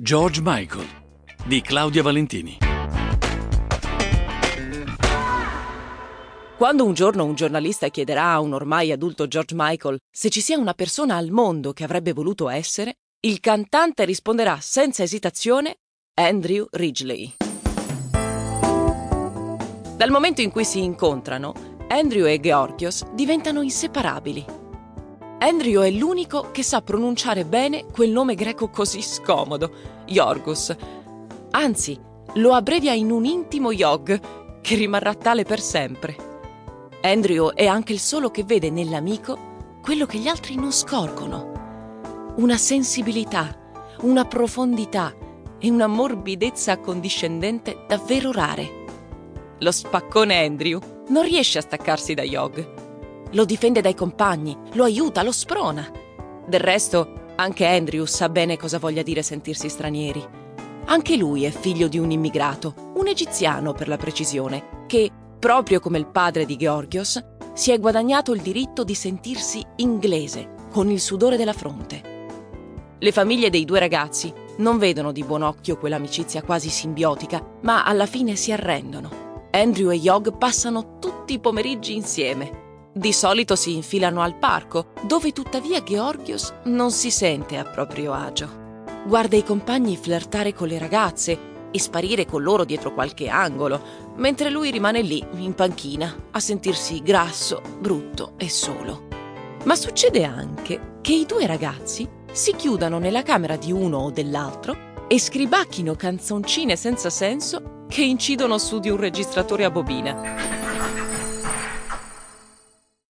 George Michael di Claudia Valentini. Quando un giorno un giornalista chiederà a un ormai adulto George Michael se ci sia una persona al mondo che avrebbe voluto essere, il cantante risponderà senza esitazione Andrew Ridgely. Dal momento in cui si incontrano, Andrew e Georgios diventano inseparabili. Andrew è l'unico che sa pronunciare bene quel nome greco così scomodo, Yorgos. Anzi, lo abbrevia in un intimo Yog, che rimarrà tale per sempre. Andrew è anche il solo che vede nell'amico quello che gli altri non scorgono. Una sensibilità, una profondità e una morbidezza accondiscendente davvero rare. Lo spaccone Andrew non riesce a staccarsi da Yog lo difende dai compagni, lo aiuta, lo sprona. Del resto, anche Andrew sa bene cosa voglia dire sentirsi stranieri. Anche lui è figlio di un immigrato, un egiziano per la precisione, che, proprio come il padre di Georgios, si è guadagnato il diritto di sentirsi inglese, con il sudore della fronte. Le famiglie dei due ragazzi non vedono di buon occhio quell'amicizia quasi simbiotica, ma alla fine si arrendono. Andrew e Yog passano tutti i pomeriggi insieme, di solito si infilano al parco, dove tuttavia Georgios non si sente a proprio agio. Guarda i compagni flirtare con le ragazze e sparire con loro dietro qualche angolo, mentre lui rimane lì, in panchina, a sentirsi grasso, brutto e solo. Ma succede anche che i due ragazzi si chiudano nella camera di uno o dell'altro e scribacchino canzoncine senza senso che incidono su di un registratore a bobina.